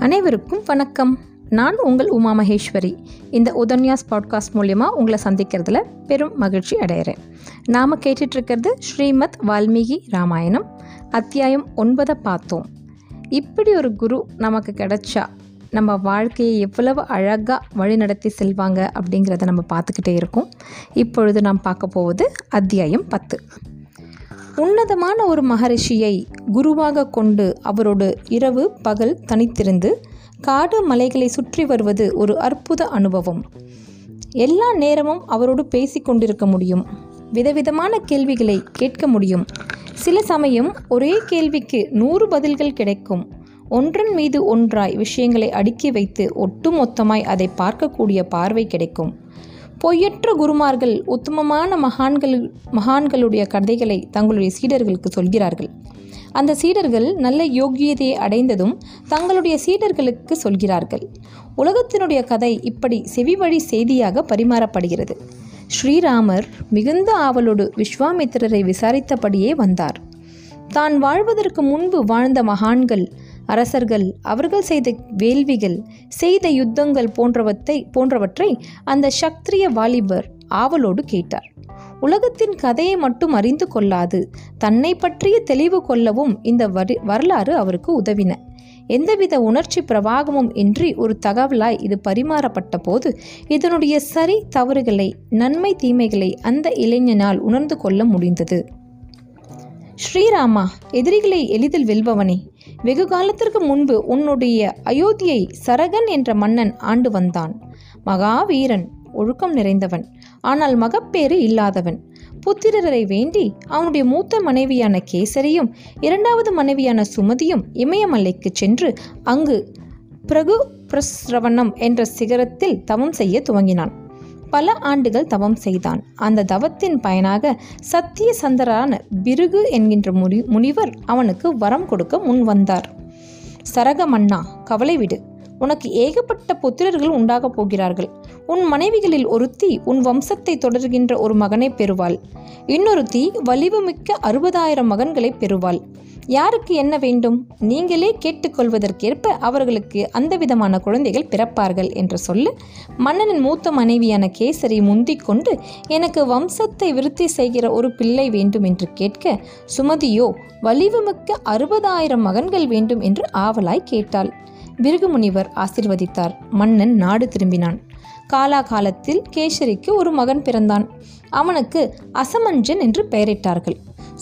அனைவருக்கும் வணக்கம். நான் உங்கள் உமா மகேஸ்வரி. இந்த உதன்யாஸ் பாட்காஸ்ட் மூலயமா உங்களை சந்திக்கிறதுல பெரும் மகிழ்ச்சி அடைகிறேன் நாம் கேட்டுட்ருக்கிறது ஸ்ரீமத் வால்மீகி ராமாயணம் அத்தியாயம் ஒன்பதை பார்த்தோம். இப்படி ஒரு குரு நமக்கு கிடைச்சா நம்ம வாழ்க்கையை எவ்வளவு அழகாக வழிநடத்தி செல்வாங்க அப்படிங்கிறத நம்ம பார்த்துக்கிட்டே இருக்கோம். இப்பொழுது நாம் பார்க்க போவது அத்தியாயம் பத்து. உன்னதமான ஒரு மகரிஷியை குருவாக கொண்டு அவரோடு இரவு பகல் தனித்திருந்து காடு மலைகளை சுற்றி வருவது ஒரு அற்புத அனுபவம். எல்லா நேரமும் அவரோடு பேசி கொண்டிருக்க முடியும். விதவிதமான கேள்விகளை கேட்க முடியும். சில சமயம் ஒரே கேள்விக்கு நூறு பதில்கள் கிடைக்கும். ஒன்றன் மீது ஒன்றாய் விஷயங்களை அடுக்கி வைத்து ஒட்டுமொத்தமாய் அதை பார்க்கக்கூடிய பார்வை கிடைக்கும். பொய்யற்ற குருமார்கள் உத்தமமான மகான்கள் மகான்களுடைய கதைகளை தங்களுடைய சீடர்களுக்கு சொல்கிறார்கள். அந்த சீடர்கள் நல்ல யோகியதையை அடைந்ததும் தங்களுடைய சீடர்களுக்கு சொல்கிறார்கள். உலகத்தினுடைய கதை இப்படி செவி வழி செய்தியாக பரிமாறப்படுகிறது. ஸ்ரீராமர் மிகுந்த ஆவலோடு விஸ்வாமித்திரரை விசாரித்தபடியே வந்தார். தான் வாழ்வதற்கு முன்பு வாழ்ந்த மகான்கள் அரசர்கள் அவர்கள் செய்த வேள்விகள் செய்த யுத்தங்கள் போன்றவற்றை போன்றவற்றை அந்த சக்திரிய வாலிபர் ஆவலோடு கேட்டார். உலகத்தின் கதையை மட்டும் அறிந்து கொள்ளாது தன்னை பற்றிய தெளிவு கொள்ளவும் இந்த வரி வரலாறு அவருக்கு உதவின. எந்தவித உணர்ச்சி பிரவாகமும் இன்றி ஒரு தகவலாய் இது பரிமாறப்பட்ட போது இதனுடைய சரி தவறுகளை நன்மை தீமைகளை அந்த இளைஞனால் உணர்ந்து கொள்ள முடிந்தது. ஸ்ரீராமா எதிரிகளை எளிதில் வெல்பவனே. வெகு காலத்திற்கு முன்பு உன்னுடைய அயோத்தியை சரகன் என்ற மன்னன் ஆண்டு வந்தான். மகாவீரன் ஒழுக்கம் நிறைந்தவன் ஆனால் மகப்பேறு இல்லாதவன். புத்திரரை வேண்டி அவனுடைய மூத்த மனைவியான கேசரியும் இரண்டாவது மனைவியான சுமதியும் இமயமலைக்கு சென்று அங்கு பிரகு பிரஸ்ரவணம் என்ற சிகரத்தில் தவம் செய்ய துவங்கினான். பல ஆண்டுகள் தவம் செய்தான். அந்த தவத்தின் பயனாக சத்திய சந்தரான பிருகு என்கின்ற முனி முனிவர் அவனுக்கு வரம் கொடுக்க முன் வந்தார் சரக மன்னா கவலை விடு உனக்கு ஏகப்பட்ட புத்திரர்கள் உண்டாகப் போகிறார்கள். உன் மனைவிகளில் ஒருத்தி உன் வம்சத்தை தொடர்கின்ற ஒரு மகனை பெறுவாள். இன்னொருத்தி வலிவுமிக்க அறுபதாயிரம் மகன்களை பெறுவாள். யாருக்கு என்ன வேண்டும்? நீங்களே கேட்டுக்கொள்வதற்கேற்ப அவர்களுக்கு அந்த விதமான குழந்தைகள் பிறப்பார்கள் என்று சொல்ல மன்னனின் மூத்த மனைவியான கேசரி முந்திக் கொண்டு எனக்கு வம்சத்தை விருத்தி செய்கிற ஒரு பிள்ளை வேண்டும் என்று கேட்க சுமதியோ வலிவுமிக்க அறுபதாயிரம் மகன்கள் வேண்டும் என்று ஆவலாய் கேட்டாள். பிருகுமுனிவர் ஆசிர்வதித்தார். மன்னன் நாடு திரும்பினான். காலாகாலத்தில் கேசரிக்கு ஒரு மகன் பிறந்தான். அவனுக்கு அசமஞ்சன் என்று பெயரிட்டார்கள்.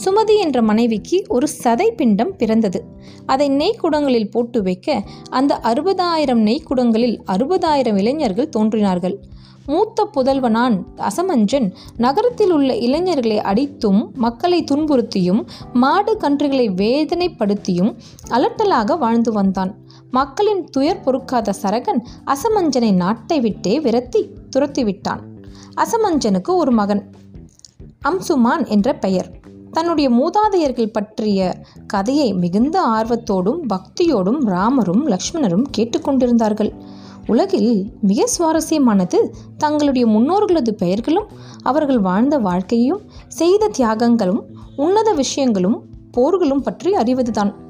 சுமதி என்ற மனைவிக்கு ஒரு சதை பிண்டம் பிறந்தது. அதை நெய்க்குடங்களில் போட்டு வைக்க அந்த அறுபதாயிரம் நெய்க்குடங்களில் அறுபதாயிரம் இளைஞர்கள் தோன்றினார்கள். மூத்த புதல்வனான் அசமஞ்சன் நகரத்தில் உள்ள இளைஞர்களை அடித்தும் மக்களை துன்புறுத்தியும் மாடு கன்றுகளை வேதனைப்படுத்தியும் அலட்டலாக வாழ்ந்து வந்தான். மக்களின் துயர் பொறுக்காத சரகன் அசமஞ்சனை நாட்டை விட்டே விரத்தி துரத்திவிட்டான். அசமஞ்சனுக்கு ஒரு மகன் அம்சுமான் என்ற பெயர். தன்னுடைய மூதாதையர்கள் பற்றிய கதையை மிகுந்த ஆர்வத்தோடும் பக்தியோடும் ராமரும் லக்ஷ்மணரும் கேட்டுக்கொண்டிருந்தார்கள் உலகில் மிக சுவாரஸ்யமானது தங்களுடைய முன்னோர்களது பெயர்களும் அவர்கள் வாழ்ந்த வாழ்க்கையும் செய்த தியாகங்களும் உன்னத விஷயங்களும் போர்களும் பற்றி அறிவதுதான்.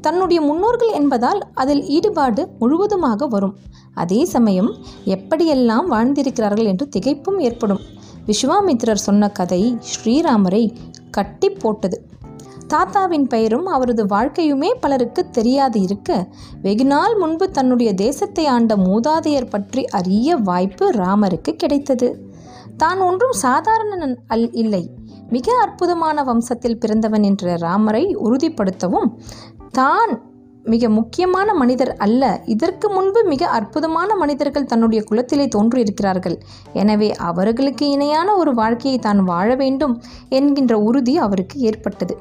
தன்னுடைய முன்னோர்கள் என்பதால் அதில் ஈடுபாடு முழுவதுமாக வரும். அதே சமயம் எப்படியெல்லாம் வாழ்ந்திருக்கிறார்கள் என்று திகைப்பும் ஏற்படும். விஸ்வாமித்திரர் சொன்ன கதை ஸ்ரீராமரை கட்டி போட்டது. தாத்தாவின் பெயரும் அவரது வாழ்க்கையுமே பலருக்கு தெரியாது இருக்க வெகுநாள் முன்பு தன்னுடைய தேசத்தை ஆண்ட மூதாதையர் பற்றி அறிய வாய்ப்பு ராமருக்கு கிடைத்தது. தான் ஒன்றும் சாதாரண அல் இல்லை. மிக அற்புதமான வம்சத்தில் பிறந்தவன் என்ற ராமரை உறுதிப்படுத்தவும் தான் மிக முக்கியமான மனிதர் அல்ல. இதற்கு முன்பு மிக அற்புதமான மனிதர்கள் தன்னுடைய குலத்திலே தோன்றியிருக்கிறார்கள். எனவே அவர்களுக்கு இணையான ஒரு வாழ்க்கையை தான் வாழ வேண்டும் என்கின்ற உறுதி அவருக்கு ஏற்பட்டது.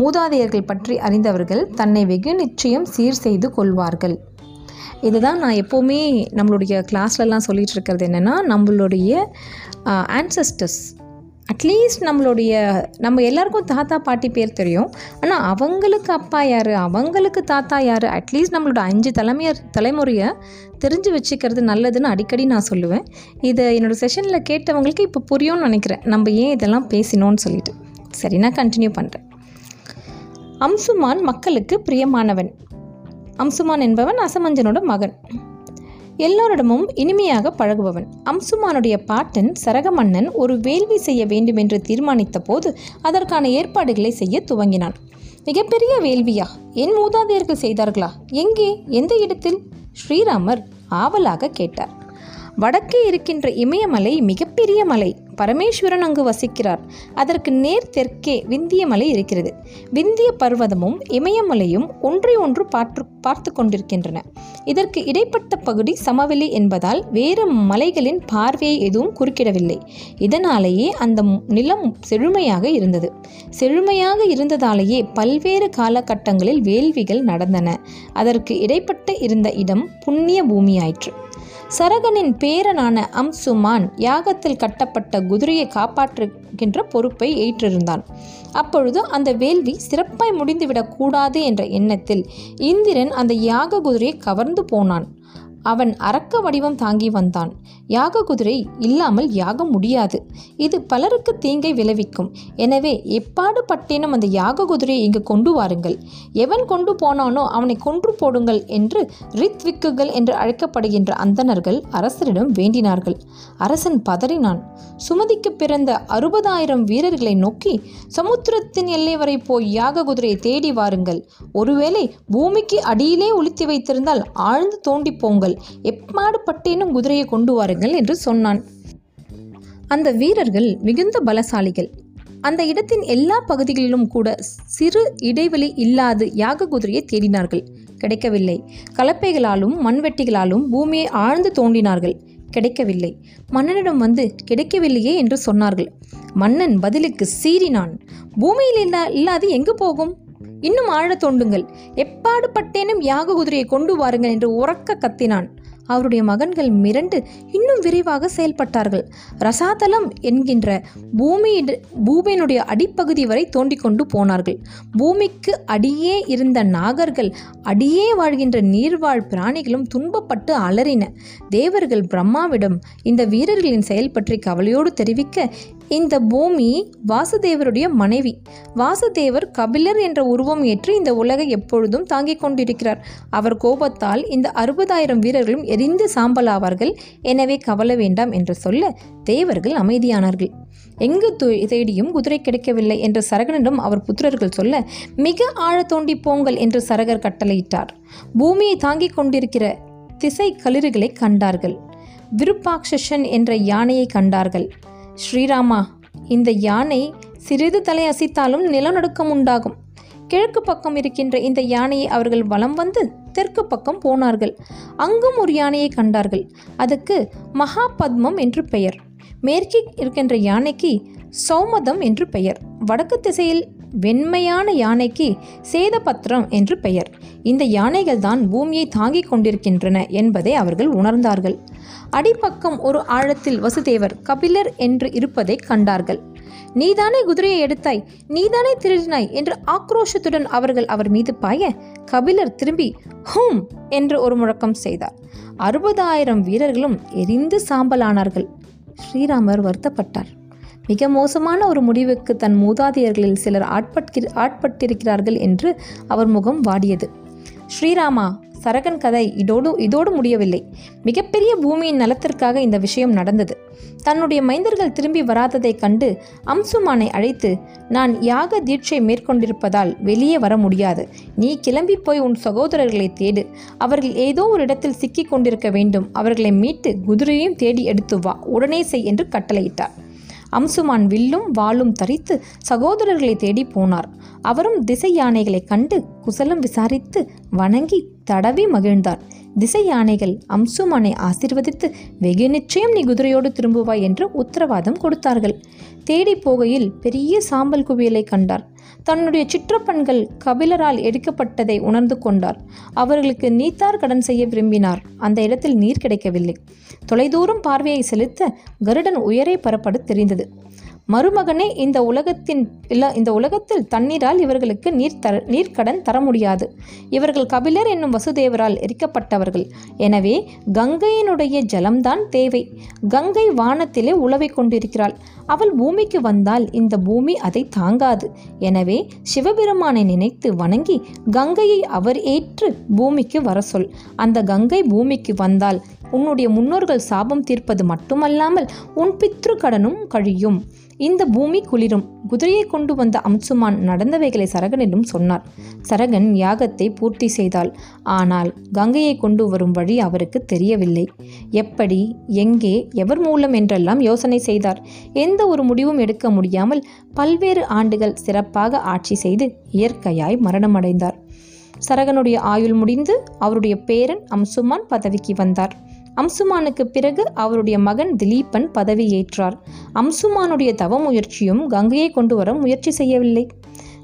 மூதாதையர்கள் பற்றி அறிந்தவர்கள் தன்னை வெகு நிச்சயம் சீர் செய்து கொள்வார்கள். இதுதான் நான் எப்போவுமே நம்மளுடைய கிளாஸ்லலாம் சொல்லிகிட்டு இருக்கிறது என்னென்னா நம்மளுடைய ஆன்சஸ்டர்ஸ் அட்லீஸ்ட் நம்மளுடைய நம்ம எல்லாருக்கும் தாத்தா பாட்டி பேர் தெரியும். ஆனால் அவங்களுக்கு அப்பா யார் அவங்களுக்கு தாத்தா யார் அட்லீஸ்ட் நம்மளோட அஞ்சு தலைமையர் தலைமுறையை தெரிஞ்சு வச்சுக்கிறது நல்லதுன்னு அடிக்கடி நான் சொல்லுவேன். இதை என்னோடய செஷனில் கேட்டவங்களுக்கு இப்போ புரியும்னு நினைக்கிறேன். நம்ம ஏன் இதெல்லாம் பேசினோன்னு சொல்லிட்டு. சரி நான் கண்டினியூ பண்ணுறேன் அம்சுமான் மக்களுக்கு பிரியமானவன். அம்சுமான் என்பவன் அசமஞ்சனோட மகன். எல்லோரிடமும் இனிமையாக பழகுபவன். அம்சுமானுடைய பாட்டன் சரகமன்னன் ஒரு வேள்வி செய்ய வேண்டும் என்று தீர்மானித்த போது அதற்கான ஏற்பாடுகளை செய்ய துவங்கினான். மிகப்பெரிய வேள்வியா? என் மூதாதையர்கள் செய்தார்களா? எங்கே? எந்த இடத்தில்? ஸ்ரீராமர் ஆவலாக கேட்டார். வடக்கே இருக்கின்ற இமயமலை மிகப்பெரிய மலை. பரமேஸ்வரன் அங்கு வசிக்கிறார். அதற்கு நேர் தெற்கே விந்திய மலை இருக்கிறது. விந்திய பர்வதமும் இமயமலையும் ஒன்றை ஒன்று பார்த்து பார்த்து கொண்டிருக்கின்றன. இதற்கு இடைப்பட்ட பகுதி சமவெளி என்பதால் வேறு மலைகளின் பார்வையை எதுவும் குறுக்கிடவில்லை. இதனாலேயே அந்த நிலம் செழுமையாக இருந்தது. செழுமையாக இருந்ததாலேயே பல்வேறு காலகட்டங்களில் வேள்விகள் நடந்தன. அதற்கு இடைப்பட்ட இருந்த இடம் புண்ணிய பூமியாயிற்று. சரகனின் பேரனான அம்சுமான் யாகத்தில் கட்டப்பட்ட குதிரையை காப்பாற்றுகின்ற பொறுப்பை ஏற்றிருந்தான். அப்பொழுது அந்த வேள்வி சிறப்பாய் முடிந்துவிடக்கூடாது என்ற எண்ணத்தில் இந்திரன் அந்த யாக குதிரையை கவர்ந்து போனான். அவன் அரக்க வடிவம் தாங்கி வந்தான். யாக குதிரை இல்லாமல் யாகம் முடியாது. இது பலருக்கு தீங்கை விளைவிக்கும். எனவே எப்பாடு பட்டேனும் அந்த யாக குதிரையை இங்கு கொண்டு வாருங்கள். எவன் கொண்டு போனானோ அவனை கொன்று போடுங்கள் என்று ரித்விக்குகள் என்று அழைக்கப்படுகின்ற அந்தணர்கள் அரசரிடம் வேண்டினார்கள். அரசன் பதறினான். சுமதிக்கு பிறந்த அறுபதாயிரம் வீரர்களை நோக்கி சமுத்திரத்தின் எல்லை வரை போய் யாக குதிரையை தேடி வாருங்கள். ஒருவேளை பூமிக்கு அடியிலே உளுத்தி வைத்திருந்தால் ஆழ்ந்து தோண்டி போங்கள். எப்பாடு பட்டேனும் குதிரையை கொண்டு வாருங்கள். என்று சொன்னான். அந்த வீரர்கள் மிகுந்த பலசாலிகள். அந்த இடத்தின் எல்லா பகுதிகளிலும் கூட சிறு இடைவெளி இல்லாது யாக குதிரையை தேடினார்கள். கிடைக்கவில்லை. கலப்பைகளாலும் மண்வெட்டிகளாலும் பூமியை ஆழ்ந்து தோண்டினார்கள். கிடைக்கவில்லை. மன்னனிடம் வந்து கிடைக்கவில்லையே என்று சொன்னார்கள். மன்னன் பதிலுக்கு சீறினான். பூமியில் இல்லா இல்லாது எங்கு போகும்? இன்னும் ஆழ தோண்டுங்கள். எப்பாடு பட்டேனும் யாக குதிரையை கொண்டு வாருங்கள் என்று உறக்க கத்தினான். அவருடைய மகன்கள் மிரண்டு இன்னும் விரைவாக செயல்பட்டார்கள். ரசாதலம் என்கின்ற பூமி பூமியினுடைய அடிப்பகுதி வரை தோண்டி கொண்டு போனார்கள். பூமிக்கு அடியே இருந்த நாகர்கள் அடியே வாழ்கின்ற நீர்வாழ் பிராணிகளும் துன்பப்பட்டு அலறின. தேவர்கள் பிரம்மாவிடம் இந்த வீரர்களின் செயல் பற்றி கவலையோடு தெரிவிக்க இந்த பூமி வாசுதேவருடைய மனைவி. வாசுதேவர் கபிலர் என்ற உருவம் ஏற்று இந்த உலகை எப்பொழுதும் தாங்கிக் கொண்டிருக்கிறார். அவர் கோபத்தால் இந்த அறுபதாயிரம் வீரர்களும் எரிந்து சாம்பலாவார்கள். எனவே கவலை வேண்டாம் என்று சொல்ல தேவர்கள் அமைதியானார்கள். எங்கு தேடியும் குதிரை கிடைக்கவில்லை என்று சரகனிடம் அவர் புத்திரர்கள் சொல்ல மிக ஆழ தோண்டி போங்கள் என்று சரகர் கட்டளையிட்டார். பூமியை தாங்கிக் கொண்டிருக்கிற திசை களிறுகளை கண்டார்கள். விருப்பாக்ஷன் என்ற யானையை கண்டார்கள். ஸ்ரீராமா இந்த யானை சிறிது தலை அசைத்தாலும் நிலநடுக்கம் உண்டாகும். கிழக்கு பக்கம் இருக்கின்ற இந்த யானையை அவர்கள் வலம் வந்து தெற்கு பக்கம் போனார்கள். அங்கும் ஒரு யானையை கண்டார்கள். அதுக்கு மகாபத்மம் என்று பெயர். மேற்கே இருக்கின்ற யானைக்கு சௌமதம் என்று பெயர். வடக்கு திசையில் வெண்மையான யானைக்கு சேதபத்திரம் என்று பெயர். இந்த யானைகள் தான் பூமியை தாங்கிக் கொண்டிருக்கின்றன என்பதை அவர்கள் உணர்ந்தார்கள். அடிப்பக்கம் ஒரு ஆழத்தில் வசுதேவர் கபிலர் என்று இருப்பதை கண்டார்கள். நீதானே குதிரையை எடுத்தாய்? நீதானே திருடினாய்? என்று ஆக்ரோஷத்துடன் அவர்கள் அவர் மீது பாய கபிலர் திரும்பி ஹூம்! என்று ஒரு முழக்கம் செய்தார். அறுபதாயிரம் வீரர்களும் எரிந்து சாம்பலானார்கள். ஸ்ரீராமர் வருத்தப்பட்டார். மிக மோசமான ஒரு முடிவுக்கு தன் மூதாதையர்களில் சிலர் ஆட்பட்கிற ஆட்பட்டிருக்கிறார்கள் என்று அவர் முகம் வாடியது. ஸ்ரீராமா சரகன் கதை இதோடு இதோடு முடியவில்லை. மிகப்பெரிய பூமியின் நலத்திற்காக இந்த விஷயம் நடந்தது. தன்னுடைய மைந்தர்கள் திரும்பி வராததைக் கண்டு அம்சுமானை அழைத்து நான் யாக தீட்சை மேற்கொண்டிருப்பதால் வெளியே வர முடியாது. நீ கிளம்பி போய் உன் சகோதரர்களை தேடு. அவர்கள் ஏதோ ஒரு இடத்தில் சிக்கிக் கொண்டிருக்க வேண்டும். அவர்களை மீட்டு குதிரையும் தேடி எடுத்து வா. உடனே செய் என்று கட்டளையிட்டார். அம்சுமான் வில்லும் வாளும் தரித்து சகோதரர்களை தேடி போனார். அவரும் திசை யானைகளை கண்டு குசலம் விசாரித்து வணங்கி தடவி மகிழ்ந்தார். திசை யானைகள் அம்சுமானை ஆசிர்வதித்து வெகு நிச்சயம் நீ குதிரையோடு திரும்புவாய் என்று உத்தரவாதம் கொடுத்தார்கள். தேடி போகையில் பெரிய சாம்பல் குவியலை கண்டார். தன்னுடைய சிற்றப்பன்கள் கபிலரால் எடுக்கப்பட்டதை உணர்ந்து கொண்டார். அவர்களுக்கு நீத்தார் கடன் செய்ய விரும்பினார். அந்த இடத்தில் நீர் கிடைக்கவில்லை. தொலைதூரம் பார்வையை செலுத்த கருடன் உயரே பரப்படு தெரிந்தது மருமகனே இந்த உலகத்தின் இல்லை இந்த உலகத்தில் தண்ணீரால் இவர்களுக்கு நீர் தர நீர்க்கடன் தர முடியாது. இவர்கள் கபிலர் என்னும் வசுதேவரால் எரிக்கப்பட்டவர்கள். எனவே கங்கையினுடைய ஜலம்தான் தேவை. கங்கை வானத்திலே உழவை கொண்டிருக்கிறாள். அவள் பூமிக்கு வந்தால் இந்த பூமி அதை தாங்காது. எனவே சிவபெருமானை நினைத்து வணங்கி கங்கையை அவர் ஏற்று பூமிக்கு வர சொல். அந்த கங்கை பூமிக்கு வந்தால் உன்னுடைய முன்னோர்கள் சாபம் தீர்ப்பது மட்டுமல்லாமல் உன் பித்ரு கடனும் கழியும். இந்த பூமி குளிரும். குதிரையை கொண்டு வந்த அம்சுமான் நடந்தவைகளை சரகனிடம் சொன்னார். சரகன் யாகத்தை பூர்த்தி செய்தாள். ஆனால் கங்கையை கொண்டு வரும் வழி அவருக்கு தெரியவில்லை. எப்படி எங்கே எவர் மூலம் என்றெல்லாம் யோசனை செய்தார். எந்த ஒரு முடிவும் எடுக்க முடியாமல் பல்வேறு ஆண்டுகள் சிறப்பாக ஆட்சி செய்து இயற்கையாய் மரணமடைந்தார். சரகனுடைய ஆயுள் முடிந்து அவருடைய பேரன் அம்சுமான் பதவிக்கு வந்தார். அம்சுமானுக்கு பிறகு அவருடைய மகன் திலீபன் பதவியேற்றார் அம்சுமானுடைய தவ முயற்சியும் கங்கையை கொண்டு வர முயற்சி செய்யவில்லை.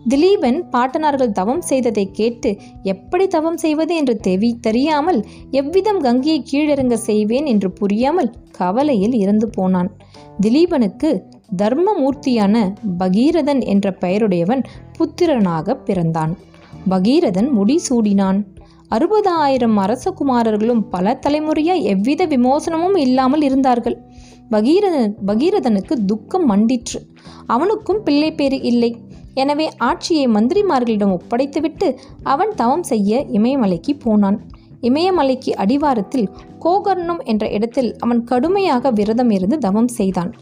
திலீபன் பாட்டனார்கள் தவம் செய்ததை கேட்டு எப்படி தவம் செய்வது என்று தெவி தெரியாமல் எவ்விதம் கங்கையை கீழிறங்க செய்வேன் என்று புரியாமல் கவலையில் இறந்து போனான். திலீபனுக்கு தர்மமூர்த்தியான பகீரதன் என்ற பெயருடையவன் புத்திரனாக பிறந்தான். பகீரதன் முடிசூடினான் அறுபதாயிரம் அரசகுமாரர்களும் பல தலைமுறையாக எவ்வித விமோசனமும் இல்லாமல் இருந்தார்கள். பகீரதன் பகீரதனுக்கு துக்கம் மண்டிற்று. அவனுக்கும் பிள்ளை பேறு இல்லை. எனவே ஆட்சியை மந்திரிமார்களிடம் ஒப்படைத்துவிட்டு அவன் தவம் செய்ய இமயமலைக்கு போனான். இமயமலைக்கு அடிவாரத்தில் கோகர்ணம் என்ற இடத்தில் அவன் கடுமையாக விரதம் இருந்து தவம் செய்தான்.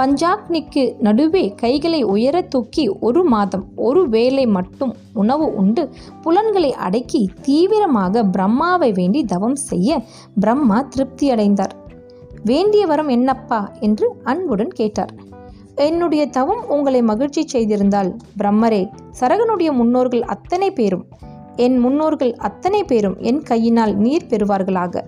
பஞ்சாக்னிக்கு நடுவே கைகளை உயர தூக்கி ஒரு மாதம் ஒரு வேளை மட்டும் உணவு உண்டு. புலன்களை அடக்கி தீவிரமாக பிரம்மாவை வேண்டி தவம் செய்ய பிரம்மா திருப்தியடைந்தார். வேண்டிய வரம் என்னப்பா? என்று அன்புடன் கேட்டார். என்னுடைய தவம் உங்களை மகிழ்ச்சி செய்திருந்தால் பிரம்மரே சரகனுடைய முன்னோர்கள் அத்தனை பேரும் என் முன்னோர்கள் அத்தனை பேரும் என் கையினால் நீர் பெறுவார்களாக.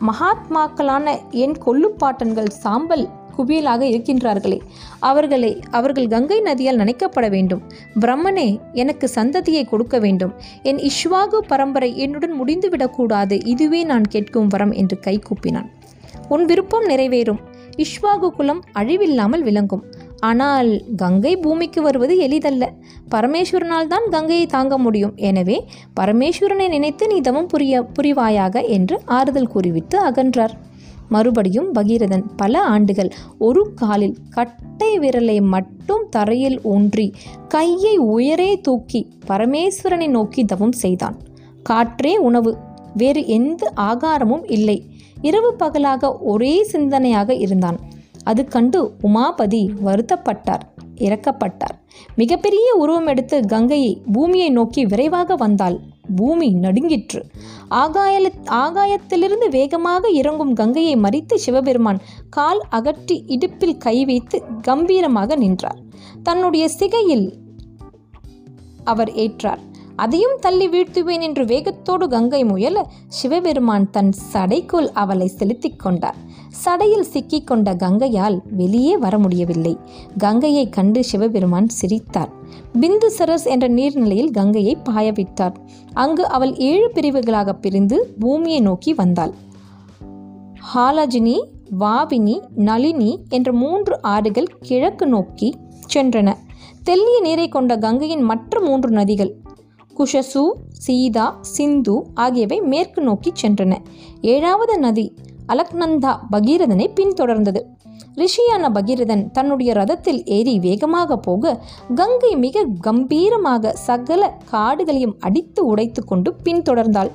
மகாத்மாக்களான என் கொல்லுப்பாட்டன்கள் சாம்பல் குவியலாக இருக்கின்றார்களே. அவர்களை அவர்கள் கங்கை நதியால் நனைக்கப்பட வேண்டும். பிரம்மனே எனக்கு சந்ததியை கொடுக்க வேண்டும். என் இஷ்வாகு பரம்பரை என்னுடன் முடிந்துவிடக்கூடாது. இதுவே நான் கேட்கும் வரம் என்று கை கூப்பினான். உன் விருப்பம் நிறைவேறும். இஷ்வாகு குலம் அழிவில்லாமல் விளங்கும். ஆனால் கங்கை பூமிக்கு வருவது எளிதல்ல. பரமேஸ்வரனால் தான் கங்கையை தாங்க முடியும். எனவே பரமேஸ்வரனை நினைத்து நீ தவம் புரிய புரிவாயாக என்று ஆறுதல் கூறிவிட்டு அகன்றார். மறுபடியும் பகீரதன் பல ஆண்டுகள் ஒரு காலில் கட்டை விரலை மட்டும் தரையில் ஊன்றி கையை உயரே தூக்கி பரமேஸ்வரனை நோக்கி தவம் செய்தான். காற்றே உணவு வேறு எந்த ஆகாரமும் இல்லை. இரவு பகலாக ஒரே சிந்தனையாக இருந்தான். அது கண்டு உமாபதி வருத்தப்பட்டார் இறக்கப்பட்டார் மிகப்பெரிய உருவம் எடுத்து கங்கையை பூமியை நோக்கி விரைவாக வந்தாள். பூமி நடுங்கிற்று. ஆகாய ஆகாயத்திலிருந்து வேகமாக இறங்கும் கங்கையை மறித்து சிவபெருமான் கால் அகற்றி இடுப்பில் கை வைத்து கம்பீரமாக நின்றார். தன்னுடைய சிகையில் அவர் ஏற்றார். அதையும் தள்ளி வீழ்த்துவேன் என்று வேகத்தோடு கங்கை முயல சிவபெருமான் தன் சடைக்குள் அவளை செலுத்திக் கொண்டார். சடையில் சிக்கிக் கொண்ட கங்கையால் வெளியே வர முடியவில்லை கங்கையை கண்டு சிவபெருமான் சிரித்தார். பிந்து சரஸ் என்ற நீர்நிலையில் கங்கையை பாயவிட்டார். அங்கு அவள் ஏழு பிரிவுகளாக பிரிந்து பூமியை நோக்கி வந்தாள். ஹாலஜினி வாவினி நளினி என்ற மூன்று ஆறுகள் கிழக்கு நோக்கி சென்றன. தெல்லிய நீரை கொண்ட கங்கையின் மற்ற மூன்று நதிகள் குஷசு சீதா சிந்து ஆகியவை மேற்கு நோக்கி சென்றன. ஏழாவது நதி அலக்நந்தா பகீரதனை பின்தொடர்ந்தது. ரிஷியான பகீரதன் தன்னுடைய ரதத்தில் ஏறி வேகமாக போக கங்கை மிக கம்பீரமாக சகல காடுகளையும் அடித்து உடைத்து கொண்டு பின்தொடர்ந்தாள்.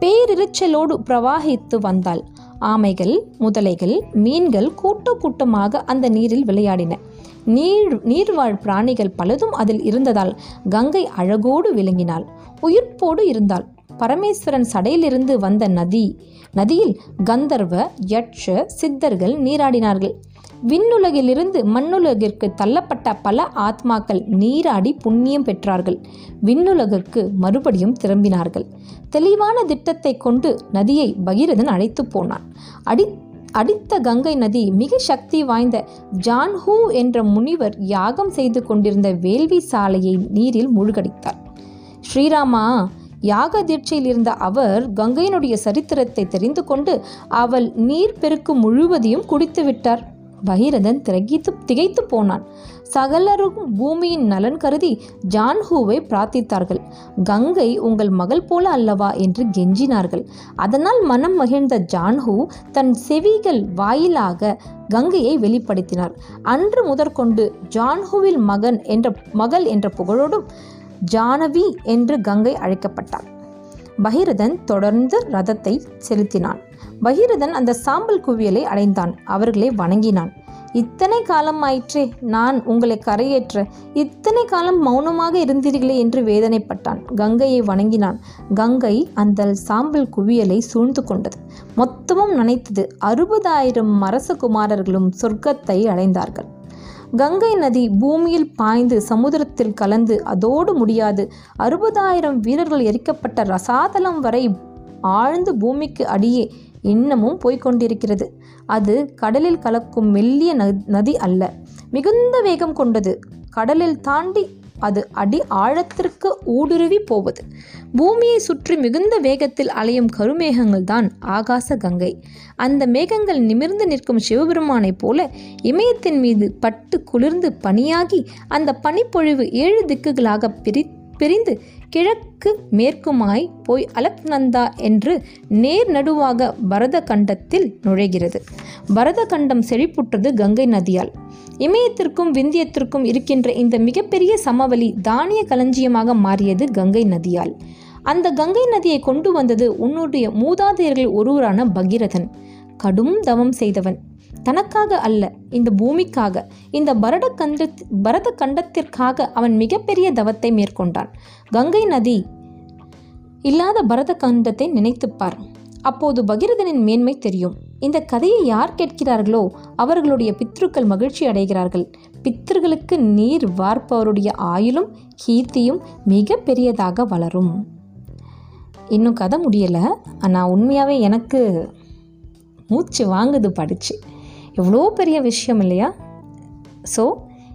பேரிரைச்சலோடு பிரவாகித்து வந்தாள். ஆமைகள் முதலைகள் மீன்கள் கூட்ட கூட்டமாக அந்த நீரில் விளையாடின. நீர் நீர்வாழ் பிராணிகள் பலதும் அதில் இருந்ததால் கங்கை அழகோடு விளங்கினாள். உயிர்ப்போடு இருந்தாள். பரமேஸ்வரன் சடையிலிருந்து வந்த நதி நதியில் கந்தர்வ யட்ச சித்தர்கள் நீராடினார்கள். விண்ணுலகிலிருந்து மண்ணுலகிற்கு தள்ளப்பட்ட பல ஆத்மாக்கள் நீராடி புண்ணியம் பெற்றார்கள். விண்ணுலகுக்கு மறுபடியும் திரும்பினார்கள். தெளிவான திட்டத்தை கொண்டு நதியை பகீரதன் அழைத்து போனான். அடி அடித்த கங்கை நதி மிக சக்தி வாய்ந்த ஜான்ஹூ என்ற முனிவர் யாகம் செய்து கொண்டிருந்த வேள்வி சாலையை நீரில் மூழ்கடித்தார். ஸ்ரீராமா யாக தீட்சையில் இருந்த அவர் கங்கையினுடைய சரித்திரத்தை தெரிந்து கொண்டு அவள் நீர் பெருக்கு முழுவதையும் குடித்து விட்டார். பகீரதன் திரகித்து திகைத்து போனான். சகலரும் பூமியின் நலன் கருதி ஜான்ஹூவை பிரார்த்தித்தார்கள். கங்கை உங்கள் மகள் போல அல்லவா? என்று கெஞ்சினார்கள். அதனால் மனம் மகிழ்ந்த ஜான்ஹூ தன் செவிகள் வாயிலாக கங்கையை வெளிப்படுத்தினார். அன்று முதற்கொண்டு ஜான்ஹூவில் மகன் என்ற மகள் என்ற புகழோடும் ஜானவி என்று கங்கை அழைக்கப்பட்டாள். பகீரதன் தொடர்ந்து ரதத்தை செலுத்தினான். பகீரதன் அந்த சாம்பல் குவியலை அடைந்தான். அவர்களை வணங்கினான். இத்தனை காலம் ஆயிற்றே நான் உங்களை கரையேற்ற இத்தனை காலம் மௌனமாக இருந்தீர்களே என்று வேதனைப்பட்டான். கங்கையை வணங்கினான். கங்கை அந்த சாம்பல் குவியலை சூழ்ந்து கொண்டது. மொத்தமும் நினைத்தது. அறுபதாயிரம் அரசகுமாரர்களும் சொர்க்கத்தை அடைந்தார்கள். கங்கை நதி பூமியில் பாய்ந்து சமுத்திரத்தில் கலந்து அதோடு முடியாது. அறுபதாயிரம் வீரர்கள் எரிக்கப்பட்ட ரசாதலம் வரை ஆழ்ந்து பூமிக்கு அடியே இன்னமும் போய்கொண்டிருக்கிறது அது கடலில் கலக்கும் மெல்லிய நதி அல்ல. மிகுந்த வேகம் கொண்டது. கடலில் தாண்டி அது அடி ஆழத்திற்கு ஊடுருவி போவது. பூமியை சுற்றி மிகுந்த வேகத்தில் அலையும் கருமேகங்கள் தான் ஆகாச கங்கை. அந்த மேகங்கள் நிமிர்ந்து நிற்கும் சிவபெருமானைப் போல இமயத்தின் மீது பட்டு குளிர்ந்து பனியாகி அந்த பனிப்பொழிவு ஏழு திக்குகளாக பிரி பிரிந்து கிழக்கு மேற்குமாய் போய் அலக்நந்தா என்று நேர் நடுவாக பரத கண்டத்தில் நுழைகிறது. பரத கண்டம் செழிப்புற்றது கங்கை நதியால். இமயத்திற்கும் விந்தியத்திற்கும் இருக்கின்ற இந்த மிகப்பெரிய சமவெளி தானிய களஞ்சியமாக மாறியது கங்கை நதியால். அந்த கங்கை நதியை கொண்டு வந்தது உன்னுடைய மூதாதையர்கள் ஒருவரான பகீரதன். கடும் தவம் செய்தவன். தனக்காக அல்ல இந்த பூமிக்காக இந்த பரத கண்ட பரத கண்டத்திற்காக அவன் மிகப்பெரிய தவத்தை மேற்கொண்டான். கங்கை நதி இல்லாத பரத கண்டத்தை நினைத்துப்பார் அப்போது பகீரதனின் மேன்மை தெரியும். இந்த கதையை யார் கேட்கிறார்களோ அவர்களுடைய பித்ருக்கள் மகிழ்ச்சி அடைகிறார்கள். பித்தர்களுக்கு நீர் வார்ப்பவருடைய ஆயுளும் கீர்த்தியும் மிக பெரியதாக வளரும். இன்னும் கதை முடியலை. ஆனால் உண்மையாகவே எனக்கு மூச்சு வாங்குது படிச்சு. எவ்வளோ பெரிய விஷயம் இல்லையா? ஸோ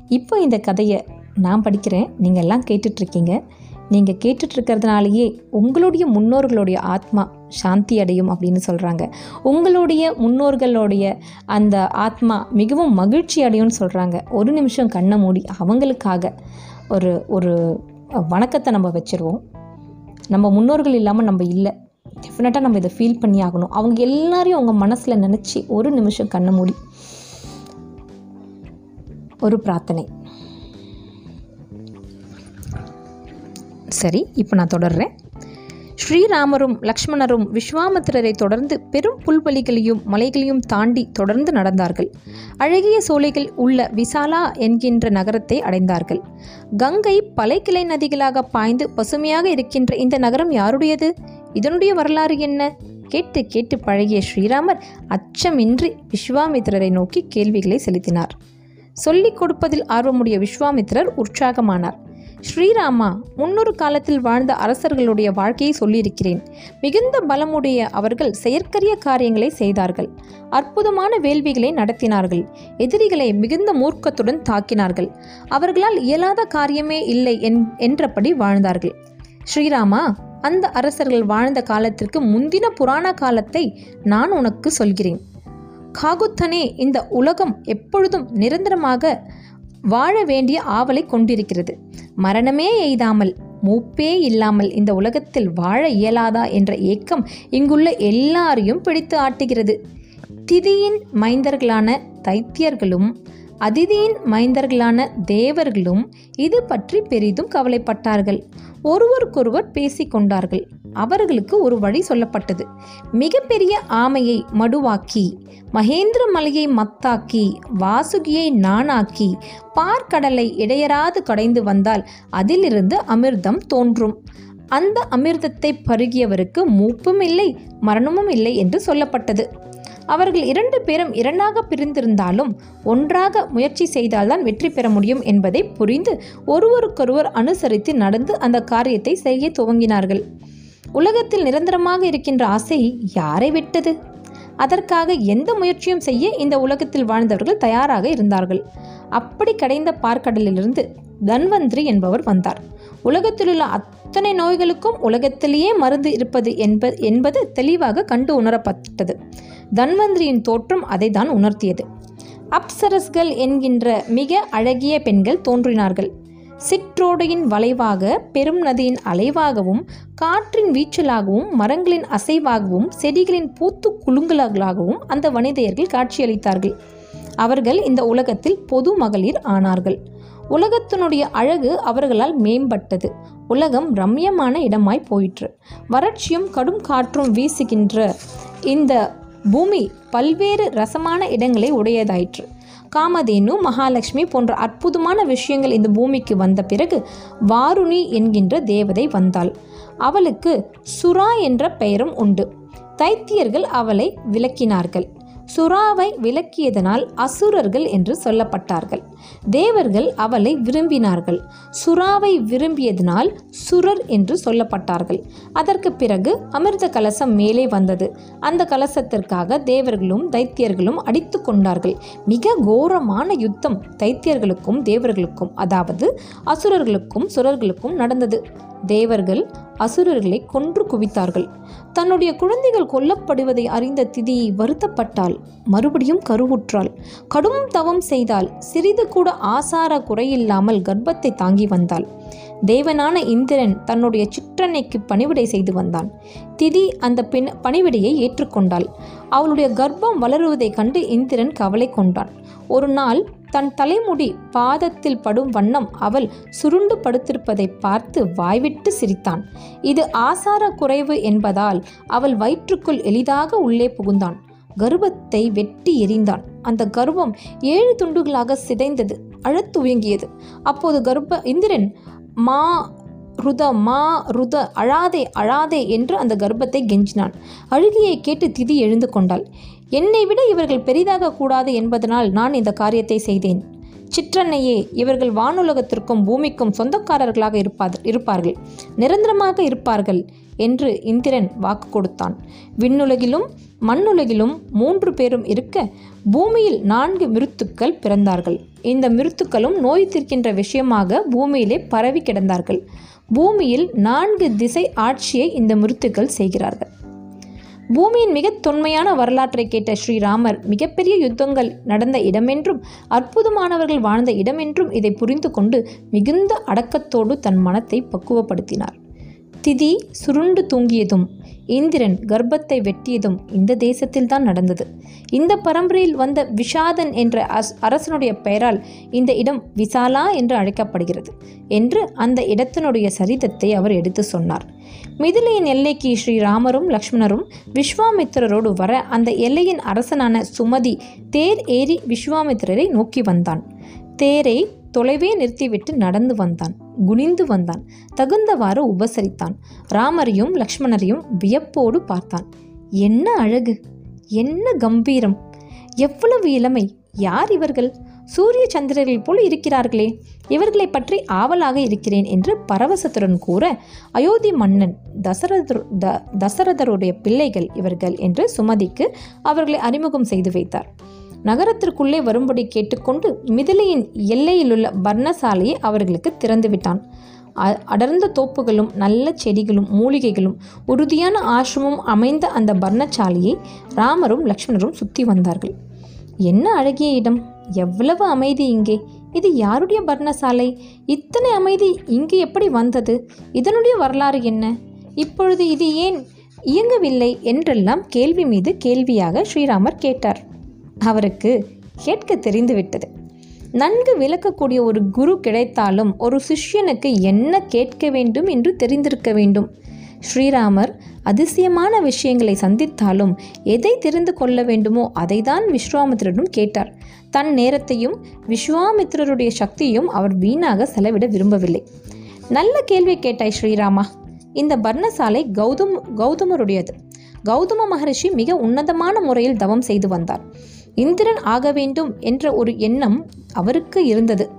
இப்போ இந்த கதையை நான் படிக்கிறேன். நீங்கள் எல்லாம் கேட்டுட்ருக்கீங்க நீங்கள் கேட்டுட்ருக்கிறதுனாலேயே உங்களுடைய முன்னோர்களுடைய ஆத்மா சாந்தி அடையும் அப்படின்னு சொல்கிறாங்க உங்களுடைய முன்னோர்களுடைய அந்த ஆத்மா மிகவும் மகிழ்ச்சி அடையும்னு சொல்கிறாங்க ஒரு நிமிஷம் கண்ணை மூடி அவங்களுக்காக ஒரு ஒரு வணக்கத்தை நம்ம வச்சுருவோம். நம்ம முன்னோர்கள் இல்லாமல் நம்ம இல்லை. டெஃபினட்டாக நம்ம இதை ஃபீல் பண்ணி ஆகணும். அவங்க எல்லாரையும் அவங்க மனசில் நினச்சி ஒரு நிமிஷம் கண்ணை மூடி ஒரு பிரார்த்தனை. சரி இப்போ நான் தொடர்றேன். ஸ்ரீராமரும் லக்ஷ்மணரும் விஸ்வாமித்திரரை தொடர்ந்து பெரும் புல்வெளிகளையும் மலைகளையும் தாண்டி தொடர்ந்து நடந்தார்கள். அழகிய சோலைகள் உள்ள விசாலா என்கின்ற நகரத்தை அடைந்தார்கள். கங்கை பலை கிளை நதிகளாக பாய்ந்து பசுமையாக இருக்கின்ற இந்த நகரம் யாருடையது? இதனுடைய வரலாறு என்ன? கேட்டு கேட்டு பழகிய ஸ்ரீராமர் அச்சமின்றி விஸ்வாமித்திரரை நோக்கி கேள்விகளை செலுத்தினார். சொல்லிக் கொடுப்பதில் ஆர்வமுடைய விஸ்வாமித்திரர் உற்சாகமானார். ஸ்ரீராமா முன்னொரு காலத்தில் வாழ்ந்த அரசர்களுடைய வாழ்க்கையை சொல்லியிருக்கிறேன். மிகுந்த பலமுடைய அவர்கள் செயற்கரிய காரியங்களை செய்தார்கள். அற்புதமான வேள்விகளை நடத்தினார்கள். எதிரிகளை மிகுந்த மூர்க்கத்துடன் தாக்கினார்கள். அவர்களால் இயலாத காரியமே இல்லை என்றபடி வாழ்ந்தார்கள். ஸ்ரீராமா அந்த அரசர்கள் வாழ்ந்த காலத்திற்கு முந்தின புராண காலத்தை நான் உனக்கு சொல்கிறேன். காகுத்தனே இந்த உலகம் எப்பொழுதும் நிரந்தரமாக வாழ வேண்டிய ஆவலை கொண்டிருக்கிறது. மரணமே எய்தாமல் மூப்பே இல்லாமல் இந்த உலகத்தில் வாழ இயலாதா என்ற ஏக்கம் இங்குள்ள எல்லாரையும் பிடித்து ஆட்டுகிறது. திதியின் மைந்தர்களான தைத்தியர்களும் அதிதியின் மைந்தர்களான தேவர்களும் இது பற்றி பெரிதும் கவலைப்பட்டார்கள். ஒருவருக்கொருவர் பேசிக்கொண்டார்கள். அவர்களுக்கு ஒரு வழி சொல்லப்பட்டது. மிகப்பெரிய ஆமையை மடுவாக்கி மகேந்திர மலையை மத்தாக்கி வாசுகியை நானாக்கி பார்க்கடலை இடையராது கடைந்து வந்தால் அதிலிருந்து அமிர்தம் தோன்றும். அந்த அமிர்தத்தை பருகியவருக்கு மூப்பும் இல்லை மரணமும் இல்லை என்று சொல்லப்பட்டது. அவர்கள் இரண்டு பேரும் இரண்டாக பிரிந்திருந்தாலும் ஒன்றாக முயற்சி செய்தால்தான் வெற்றி பெற முடியும் என்பதை புரிந்து ஒருவருக்கொருவர் அனுசரித்து நடந்து அந்த காரியத்தை செய்ய துவங்கினார்கள். உலகத்தில் நிரந்தரமாக இருக்கின்ற ஆசை யாரை விட்டது? அதற்காக எந்த முயற்சியும் செய்ய இந்த உலகத்தில் வாழ்ந்தவர்கள் தயாராக இருந்தார்கள். அப்படி கடைந்த பார்க்கடலிலிருந்து தன்வந்திரி என்பவர் வந்தார். உலகத்திலுள்ள அத்தனை நோய்களுக்கும் உலகத்திலேயே மருந்து இருப்பது என்ப என்பது தெளிவாக கண்டு உணரப்பட்டது. தன்வந்திரியின் தோற்றம் அதை தான் உணர்த்தியது. அப்சரஸ்கள் என்கின்ற மிக அழகிய பெண்கள் தோன்றினார்கள். சிற்றோடையின் வளைவாக பெரும் நதியின் அலைவாகவும் காற்றின் வீச்சலாகவும் மரங்களின் அசைவாகவும் செடிகளின் பூத்து குலுங்கலாகவும் அந்த வனிதையர்கள் காட்சியளித்தார்கள். அவர்கள் இந்த உலகத்தில் பொது மகளிர் ஆனார்கள். உலகத்தினுடைய அழகு அவர்களால் மேம்பட்டது. உலகம் ரம்யமான இடமாய் போயிற்று. வறட்சியும் கடும் காற்றும் வீசுகின்ற இந்த பூமி பல்வேறு ரசமான இடங்களை உடையதாயிற்று. காமதேனு மகாலட்சுமி போன்ற அற்புதமான விஷயங்கள் இந்த பூமிக்கு வந்த பிறகு வாருணி என்கின்ற தேவதை வந்தாள். அவளுக்கு சுரா என்ற பெயரும் உண்டு. தைத்தியர்கள் அவளை விளக்கினார்கள். சுறாவை விளக்கியதனால் அசுரர்கள் என்று சொல்லப்பட்டார்கள். தேவர்கள் அவளை விரும்பினார்கள். சுறாவை விரும்பியதனால் சுரர் என்று சொல்லப்பட்டார்கள். அதற்கு பிறகு அமிர்த கலசம் மேலே வந்தது. அந்த கலசத்திற்காக தேவர்களும் தைத்தியர்களும் அடித்து கொண்டார்கள். மிக கோரமான யுத்தம் தைத்தியர்களுக்கும் தேவர்களுக்கும் அதாவது அசுரர்களுக்கும் சுரர்களுக்கும் நடந்தது. தேவர்கள் அசுரர்களை கொன்று குவித்தார்கள். தன்னுடைய குழந்தைகள் கொல்லப்படுவதை அறிந்த திதி வருத்தப்பட்டாள். மறுபடியும் கருவுற்றாள். கடும் தவம் செய்தால் சிறிது கூட ஆசார குறையில்லாமல் கர்ப்பத்தை தாங்கி வந்தாள். தேவனான இந்திரன் தன்னுடைய சிற்றன்னைக்கு பணிவிடை செய்து வந்தான். திதி அந்த பெண் பணிவிடையை ஏற்றுக்கொண்டாள். அவளுடைய கர்ப்பம் வளருவதைக் கண்டு இந்திரன் கவலை கொண்டான். ஒரு நாள் தன் தலைமுடி பாதத்தில் படும் வண்ணம் அவள் சுருண்டு படுத்திருப்பதை பார்த்து வாய்விட்டு சிரித்தான். இது ஆசார குறைவு என்பதால் அவள் வயிற்றுக்குள் எளிதாக உள்ளே புகுந்தான். கர்வத்தை வெட்டி எறிந்தான். அந்த கர்வம் ஏழு துண்டுகளாக சிதைந்தது அழத்துவங்கியது. அப்போது கர்ப்ப இந்திரன் மா ருத மா ருத அழாதே அழாதே என்று அந்த கர்ப்பத்தை கெஞ்சினான். அழுகியை கேட்டு திதி எழுந்து கொண்டாள். என்னை விட இவர்கள் பெரிதாக கூடாது என்பதனால் நான் இந்த காரியத்தை செய்தேன். சிற்றன்னையே இவர்கள் வானுலகத்திற்கும் பூமிக்கும் சொந்தக்காரர்களாக இருப்பார் இருப்பார்கள். நிரந்தரமாக இருப்பார்கள். என்று இந்திரன் வாக்கு கொடுத்தான். விண்ணுலகிலும் மண்ணுலகிலும் மூன்று பேரும் இருக்க பூமியில் நான்கு மிருத்துக்கள் பிறந்தார்கள். இந்த மிருத்துக்களும் நோய் தீர்க்கின்ற விஷயமாக பூமியிலே பரவி கிடந்தார்கள். பூமியில் நான்கு திசை ஆட்சியை இந்த மிருத்துக்கள் செய்கிறார்கள். பூமியின் மிக தொன்மையான வரலாற்றை கேட்ட ஸ்ரீராமர் மிகப்பெரிய யுத்தங்கள் நடந்த இடமென்றும் அற்புதமானவர்கள் வாழ்ந்த இடமென்றும் இதை புரிந்து கொண்டு மிகுந்த அடக்கத்தோடு தன் மனத்தை பக்குவப்படுத்தினார். திதி சுருண்டு தூங்கியதும் இந்திரன் கர்ப்பத்தை வெட்டியதும் இந்த தேசத்தில்தான் நடந்தது. இந்த பரம்பரையில் வந்த விஷாதன் என்ற அஸ் அரசனுடைய பெயரால் இந்த இடம் விசாலா என்று அழைக்கப்படுகிறது என்று அந்த இடத்தினுடைய சரிதத்தை அவர் எடுத்து சொன்னார். மிதிலையின் எல்லைக்கு ஸ்ரீராமரும் லக்ஷ்மணரும் விஸ்வாமித்திரரோடு வர அந்த எல்லையின் அரசனான சுமதி தேர் ஏறி விஸ்வாமித்திரரை நோக்கி வந்தான். தேரை தொலைவே நிறுத்திவிட்டு நடந்து வந்தான். குனிந்து வந்தான். தகுந்தவாறு உபசரித்தான். ராமரையும் லக்ஷ்மணரையும் வியப்போடு பார்த்தான். என்ன அழகு! என்ன கம்பீரம்! எவ்வளவு இளமை! யார் இவர்கள்? சூரிய சந்திரர்கள் போல் இருக்கிறார்களே! இவர்களை பற்றி ஆவலாக இருக்கிறேன் என்று பரவசத்துடன் கூற அயோத்தி மன்னன் தசரதர் த தசரதருடைய பிள்ளைகள் இவர்கள் என்று சுமதிக்கு அவர்களை அறிமுகம் செய்து வைத்தார். நகரத்திற்குள்ளே வரும்படி கேட்டுக்கொண்டு மிதிலையின் எல்லையிலுள்ள பர்ணசாலையை அவர்களுக்கு திறந்துவிட்டான். அ- அடர்ந்த தோப்புகளும் நல்ல செடிகளும் மூலிகைகளும் உறுதியான ஆசிரமும் அமைந்த அந்த பர்ணசாலையை ராமரும் லக்ஷ்மணரும் சுற்றி வந்தார்கள். என்ன அழகிய இடம்! எவ்வளவு அமைதி இங்கே! இது யாருடைய பர்ணசாலை இத்தனை அமைதி இங்கு எப்படி வந்தது? இதனுடைய வரலாறு என்ன? இப்பொழுது இது ஏன் இயங்கவில்லை? என்றெல்லாம் கேள்வி மீது கேள்வியாக ஸ்ரீராமர் கேட்டார். அவருக்கு கேட்க தெரிந்துவிட்டது. நன்கு விளக்கக்கூடிய ஒரு குரு கிடைத்தாலும் ஒரு சிஷ்யனுக்கு என்ன கேட்க வேண்டும் என்று தெரிந்திருக்க வேண்டும். ஸ்ரீராமர் அதிசயமான விஷயங்களை சந்தித்தாலும் எதை தெரிந்து கொள்ள வேண்டுமோ அதைதான் விஸ்வாமித்திரனும் கேட்டார். தன் நேரத்தையும் விஸ்வாமித்திரருடைய சக்தியும் அவர் வீணாக செலவிட விரும்பவில்லை. நல்ல கேள்வி கேட்டாய் ஸ்ரீராமா. இந்த பர்ணசாலை கௌதம் கௌதமருடையது. கௌதம மகரிஷி மிக உன்னதமான முறையில் தவம் செய்து வந்தார். இந்திரன் ஆக வேண்டும் என்ற ஒரு எண்ணம் அவருக்கு இருந்தது.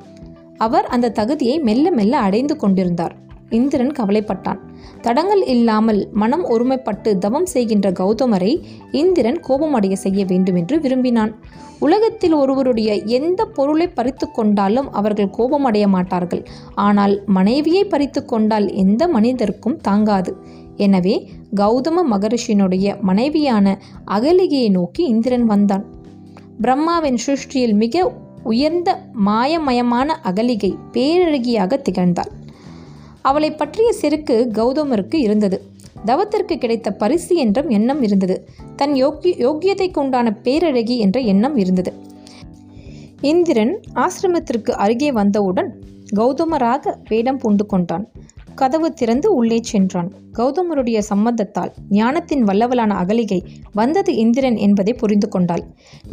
அவர் அந்த தகுதியை மெல்ல மெல்ல அடைந்து கொண்டிருந்தார். இந்திரன் கவலைப்பட்டான். தடங்கள் இல்லாமல் மனம் ஒருமைப்பட்டு தவம் செய்கின்ற கௌதமரை இந்திரன் கோபமடைய செய்ய வேண்டும் என்று விரும்பினான். உலகத்தில் ஒருவருடைய எந்த பொருளை பறித்து கொண்டாலும் அவர்கள் கோபமடைய மாட்டார்கள். ஆனால் மனைவியை பறித்து கொண்டால் எந்த மனிதருக்கும் தாங்காது. எனவே கௌதம மகரிஷியினுடைய மனைவியான அகலிகையை நோக்கி இந்திரன் வந்தான். பிரம்மாவின் சிருஷ்டியில் மிக உயர்ந்த மாயமயமான அகலிகை பேரழகியாக திகழ்ந்தாள். அவளை பற்றிய செருக்கு கௌதமருக்கு இருந்தது. தவத்திற்கு கிடைத்த பரிசு என்றும் எண்ணம் இருந்தது. தன் யோக்கிய யோக்கியதைக்கு உண்டான பேரழகி என்ற எண்ணம் இருந்தது. இந்திரன் ஆசிரமத்திற்கு அருகே வந்தவுடன் கௌதமராக வேடம் பூண்டு கொண்டான். கதவு திறந்து உள்ளே சென்றான். கௌதமருடைய சம்மந்தத்தால் ஞானத்தின் வல்லவலான அகலிகை வந்தது இந்திரன் என்பதை புரிந்து கொண்டாள்.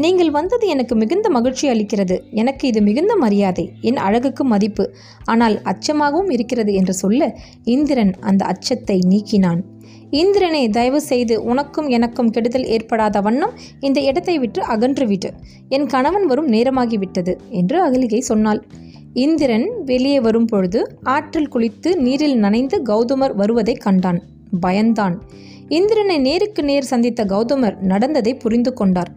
நீங்கள் வந்தது எனக்கு மிகுந்த மகிழ்ச்சி அளிக்கிறது. எனக்கு இது மிகுந்த மரியாதை. என் அழகுக்கு மதிப்பு. ஆனால் அச்சமாகவும் இருக்கிறது என்று சொல்ல இந்திரன் அந்த அச்சத்தை நீக்கினான். இந்திரனை தயவு செய்து உனக்கும் எனக்கும் கெடுதல் ஏற்படாத வண்ணம் இந்த இடத்தை விட்டு அகன்றுவிட்டு என் கணவன் வரும் நேரமாகிவிட்டது என்று அகலிகை சொன்னாள். இந்திரன் வெளியே வரும் பொழுது ஆற்றில் குளித்து நீரில் நனைந்து கௌதமர் வருவதை கண்டான். பயந்தான். இந்திரனை நேருக்கு நேர் சந்தித்த கௌதமர் நடந்ததை புரிந்து கொண்டார்.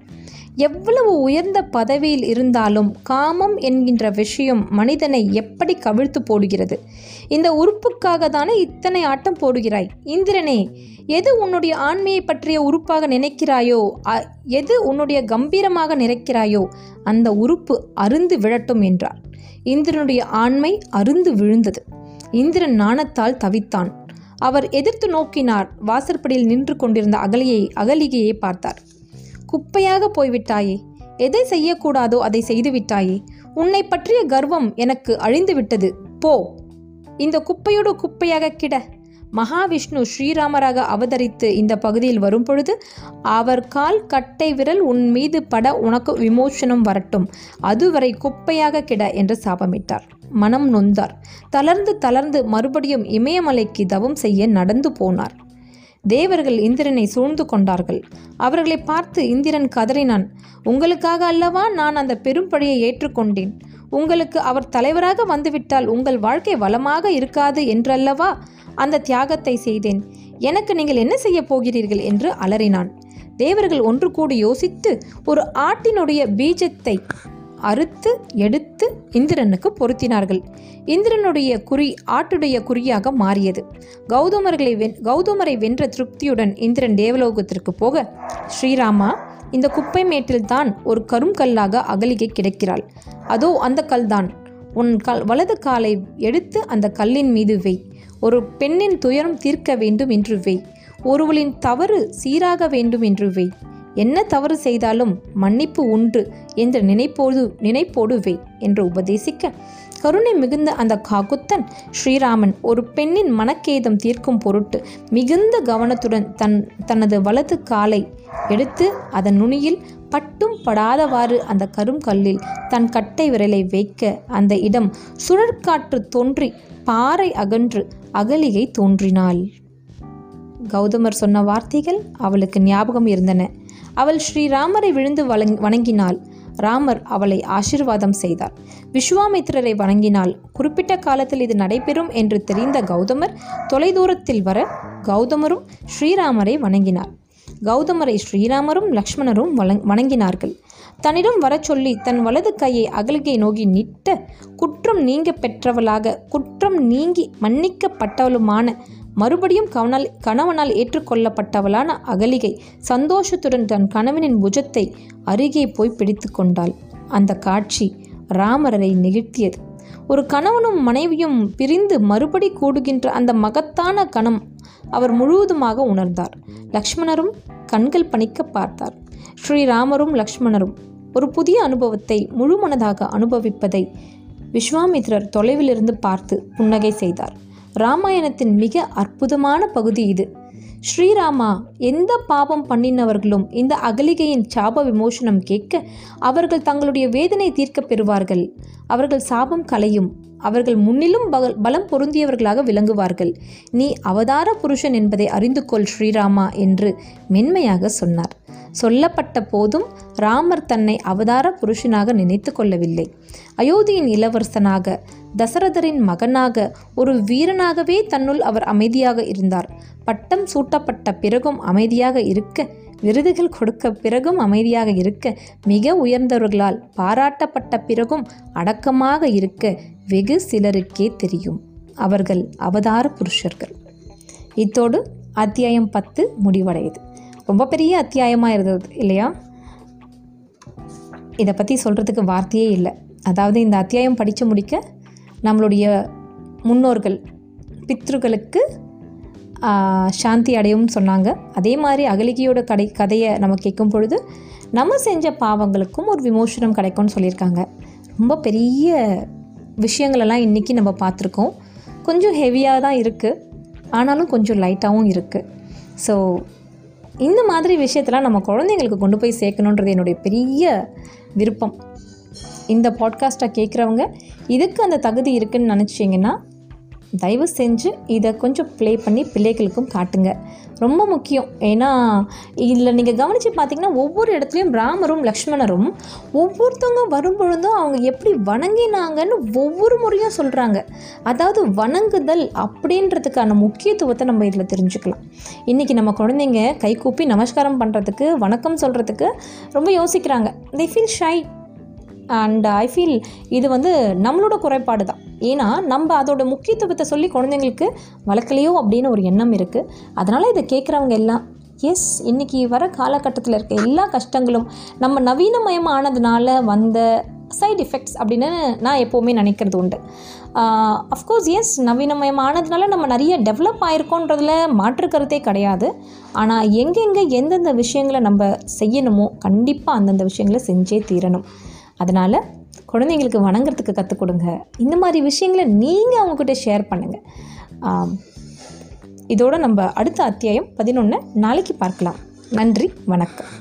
எவ்வளவு உயர்ந்த பதவியில் இருந்தாலும் காமம் என்கின்ற விஷயம் மனிதனை எப்படி கவிழ்த்து போடுகிறது? இந்த உறுப்புக்காக தானே இத்தனை ஆட்டம் போடுகிறாய்? இந்திரனே எது உன்னுடைய ஆண்மையை பற்றிய உறுப்பாக நினைக்கிறாயோ அ- எது உன்னுடைய கம்பீரமாக நினைக்கிறாயோ அந்த உறுப்பு அருந்து விழட்டும் என்றார். இந்திரனுடைய ஆண்மை அருந்து விழுந்தது. இந்திரன் நாணத்தால் தவித்தான். அவர் எதிர்த்து நோக்கினார். வாசற்படியில் நின்று கொண்டிருந்த அகலியை அகலிகையை பார்த்தார். குப்பையாக போய்விட்டாயே எதை செய்யக்கூடாதோ அதை செய்துவிட்டாயே உன்னை பற்றிய கர்வம் எனக்கு அழிந்து விட்டது போ. இந்த குப்பையோடு குப்பையாக கிட. மகாவிஷ்ணு ஸ்ரீராமராக அவதரித்து இந்த பகுதியில் வரும் பொழுது அவர் கால் கட்டை விரல் உன் மீது பட உனக்கு விமோசனம் வரட்டும். அதுவரை குப்பையாக கிட என்று சாபமிட்டார். மனம் நொந்தார். தளர்ந்து தளர்ந்து மறுபடியும் இமயமலைக்கு தவம் செய்ய நடந்து போனார். தேவர்கள் இந்திரனை சூழ்ந்து கொண்டார்கள். அவர்களை பார்த்து இந்திரன் கதறினான். உங்களுக்காக அல்லவா நான் அந்த பெரும் பழியை ஏற்றுக்கொண்டேன்? உங்களுக்கு அவர் தலைவராக வந்துவிட்டால் உங்கள் வாழ்க்கை வளமாக இருக்காது என்றல்லவா? அந்த தியாகத்தை செய்தேன். எனக்கு நீங்கள் என்ன செய்ய போகிறீர்கள்? என்று அலறினான். தேவர்கள் ஒன்று கூடி யோசித்து ஒரு ஆட்டினுடைய பீஜத்தை அறுத்து எடுத்து இந்திரனுக்கு பொருத்தினார்கள். இந்திரனுடைய குறி ஆட்டுடைய குறியாக மாறியது. கௌதமர்களை வென் கௌதமரை வென்ற திருப்தியுடன் இந்திரன் தேவலோகத்திற்கு போக ஸ்ரீராமா இந்த குப்பை மேட்டில்தான் ஒரு கருங்கல்லாக அகலிகை கிடக்கிறாள். அதோ அந்த கல்தான். உன் கல் வலது காலை எடுத்து அந்த கல்லின் மீது வை. ஒரு பெண்ணின் துயரம் தீர்க்க வேண்டும் என்று வை. ஒருவளின் தவறு சீராக வேண்டும் என்று வை. என்ன தவறு செய்தாலும் மன்னிப்பு உண்டு என்ற நினைப்போடு நினைப்போடு வை என்று உபதேசிக்க கருணை மிகுந்த அந்த காகுத்தன் ஸ்ரீராமன் ஒரு பெண்ணின் மனக்கேதம் தீர்க்கும் பொருட்டு மிகுந்த கவனத்துடன் தன் தனது வலது காலை எடுத்து அதன் நுனியில் பட்டும் படாதவாறு அந்த கருங்கல்லில் தன் கட்டை விரலை வைக்க அந்த இடம் சுழற்காற்று தோன்றி பாறை அகன்று அகலிகை தோன்றினாள். கௌதமர் சொன்ன வார்த்தைகள் அவளுக்கு ஞாபகம் இருந்தன. அவள் ஸ்ரீராமரை விழுந்து வணங்கினாள். ராமர் அவளை ஆசிர்வாதம் செய்தார். விஸ்வாமித்திரரை வணங்கினால் குறிப்பிட்ட காலத்தில் இது நடைபெறும் என்று தெரிந்த கௌதமர் தொலைதூரத்தில் வர கௌதமரும் ஸ்ரீராமரை வணங்கினார். கௌதமரை ஸ்ரீராமரும் லக்ஷ்மணரும் வணங் வணங்கினார்கள். தன்னிடம் வரச் சொல்லி தன் வலது கையை அகல்கை நோக்கி நிட்ட குற்றம் நீங்க பெற்றவளாக குற்றம் நீங்கி மன்னிக்கப்பட்டவளுமான மறுபடியும் கவனால் கணவனால் ஏற்றுக்கொள்ளப்பட்டவளான அகலிகை சந்தோஷத்துடன் தன் கணவனின் புஜத்தை அருகே போய் பிடித்து கொண்டாள். அந்த காட்சி ராமரரை நெகிழ்த்தியது. ஒரு கணவனும் மனைவியும் பிரிந்து மறுபடி கூடுகின்ற அந்த மகத்தான கணம் அவர் முழுவதுமாக உணர்ந்தார். லக்ஷ்மணரும் கண்கள் பணிக்க பார்த்தார். ஸ்ரீராமரும் லக்ஷ்மணரும் ஒரு புதிய அனுபவத்தை முழுமனதாக அனுபவிப்பதை விஸ்வாமித்ரர் தொலைவிலிருந்து பார்த்து புன்னகை செய்தார். ராமாயணத்தின் மிக அற்புதமான பகுதி இது. ஸ்ரீராமா எந்த பாவம் பண்ணினவர்களும் இந்த அகலிகையின் சாப விமோசனம் கேட்க அவர்கள் தங்களுடைய வேதனை தீர்க்க பெறுவார்கள். அவர்கள் சாபம் கலையும் அவர்கள் முன்னிலும் பகல் பலம் பொருந்தியவர்களாக விளங்குவார்கள். நீ அவதார புருஷன் என்பதை அறிந்து கொள் ஸ்ரீராமா என்று மென்மையாக சொன்னார். சொல்லப்பட்ட போதும் ராமர் தன்னை அவதார புருஷனாக நினைத்து கொள்ளவில்லை. அயோத்தியின் இளவரசனாக தசரதரின் மகனாக ஒரு வீரனாகவே தன்னுள் அவர் அமைதியாக இருந்தார். பட்டம் சூட்டப்பட்ட பிறகும் அமைதியாக இருக்க விருதுகள் கொடுக்க பிறகும் அமைதியாக இருக்க மிக உயர்ந்தவர்களால் பாராட்டப்பட்ட பிறகும் அடக்கமாக இருக்க வெகு சிலருக்கே தெரியும். அவர்கள் அவதார புருஷர்கள். இத்தோடு அத்தியாயம் பத்து முடிவடையுது. ரொம்ப பெரிய அத்தியாயமாக இருந்தது இல்லையா? இதை பற்றி சொல்கிறதுக்கு வார்த்தையே இல்லை. அதாவது இந்த அத்தியாயம் படித்து முடிக்க நம்மளுடைய முன்னோர்கள் பித்ருக்களுக்கு சாந்தி அடையும் சொன்னாங்க. அதே மாதிரி அகலிகையோட கடை கதையை நம்ம கேட்கும் பொழுது நம்ம செஞ்ச பாவங்களுக்கும் ஒரு விமோசனம் கிடைக்கும்னு சொல்லியிருக்காங்க. ரொம்ப பெரிய விஷயங்களெல்லாம் இன்றைக்கி நம்ம பார்த்துருக்கோம். கொஞ்சம் ஹெவியாக தான் இருக்குது ஆனாலும் கொஞ்சம் லைட்டாகவும் இருக்குது ஸோ இந்த மாதிரி விஷயத்தெல்லாம் நம்ம குழந்தைங்களுக்கு கொண்டு போய் சேர்க்கணுன்றது என்னுடைய பெரிய விருப்பம். இந்த பாட்காஸ்ட்டை கேட்குறவங்க இதுக்கு அந்த தகுதி இருக்குன்னு நினச்சிங்கன்னா தயவு செஞ்சு இதை கொஞ்சம் ப்ளே பண்ணி பிள்ளைகளுக்கும் காட்டுங்க. ரொம்ப முக்கியம். ஏன்னா இதில் நீங்கள் கவனித்து பார்த்தீங்கன்னா ஒவ்வொரு இடத்துலையும் ராமரும் லக்ஷ்மணரும் ஒவ்வொருத்தவங்க வரும்பொழுதும் அவங்க எப்படி வணங்கினாங்கன்னு ஒவ்வொரு முறையும் சொல்கிறாங்க அதாவது வணங்குதல் அப்படின்றதுக்கான முக்கியத்துவத்தை நம்ம இதில் தெரிஞ்சுக்கலாம். இன்றைக்கி நம்ம குழந்தைங்க கைகூப்பி நமஸ்காரம் பண்ணுறதுக்கு வணக்கம் சொல்கிறதுக்கு ரொம்ப யோசிக்கிறாங்க. They feel shy and I feel இது வந்து நம்மளோட குறைபாடு தான் ஏன்னா நம்ம அதோட முக்கியத்துவத்தை சொல்லி குழந்தைங்களுக்கு வளர்க்கலையோ அப்படின்னு ஒரு எண்ணம் இருக்குது அதனால் இதை கேட்குறவங்க எல்லாம் எஸ் இன்றைக்கி வர காலகட்டத்தில் இருக்க எல்லா கஷ்டங்களும் நம்ம நவீனமயமானதுனால வந்த சைட் எஃபெக்ட்ஸ் அப்படின்னு நான் எப்போவுமே நினைக்கிறது உண்டு. அஃப்கோர்ஸ் எஸ் நவீனமயமானதுனால நம்ம நிறைய டெவலப் ஆயிருக்கோன்றதில் மாற்று கருத்தே கிடையாது. ஆனால் எங்கெங்கே எந்தெந்த விஷயங்களை நம்ம செய்யணுமோ கண்டிப்பாக அந்தந்த விஷயங்களை செஞ்சே தீரணும். அதனால் குழந்தைங்களுக்கு வணங்குறதுக்கு கற்றுக் கொடுங்க. இந்த மாதிரி விஷயங்களை நீங்கள் அவங்கக்கிட்ட ஷேர் பண்ணுங்கள் இதோடு இதோட நம்ம அடுத்த அத்தியாயம் பதினொன்று நாளைக்கு பார்க்கலாம். நன்றி வணக்கம்.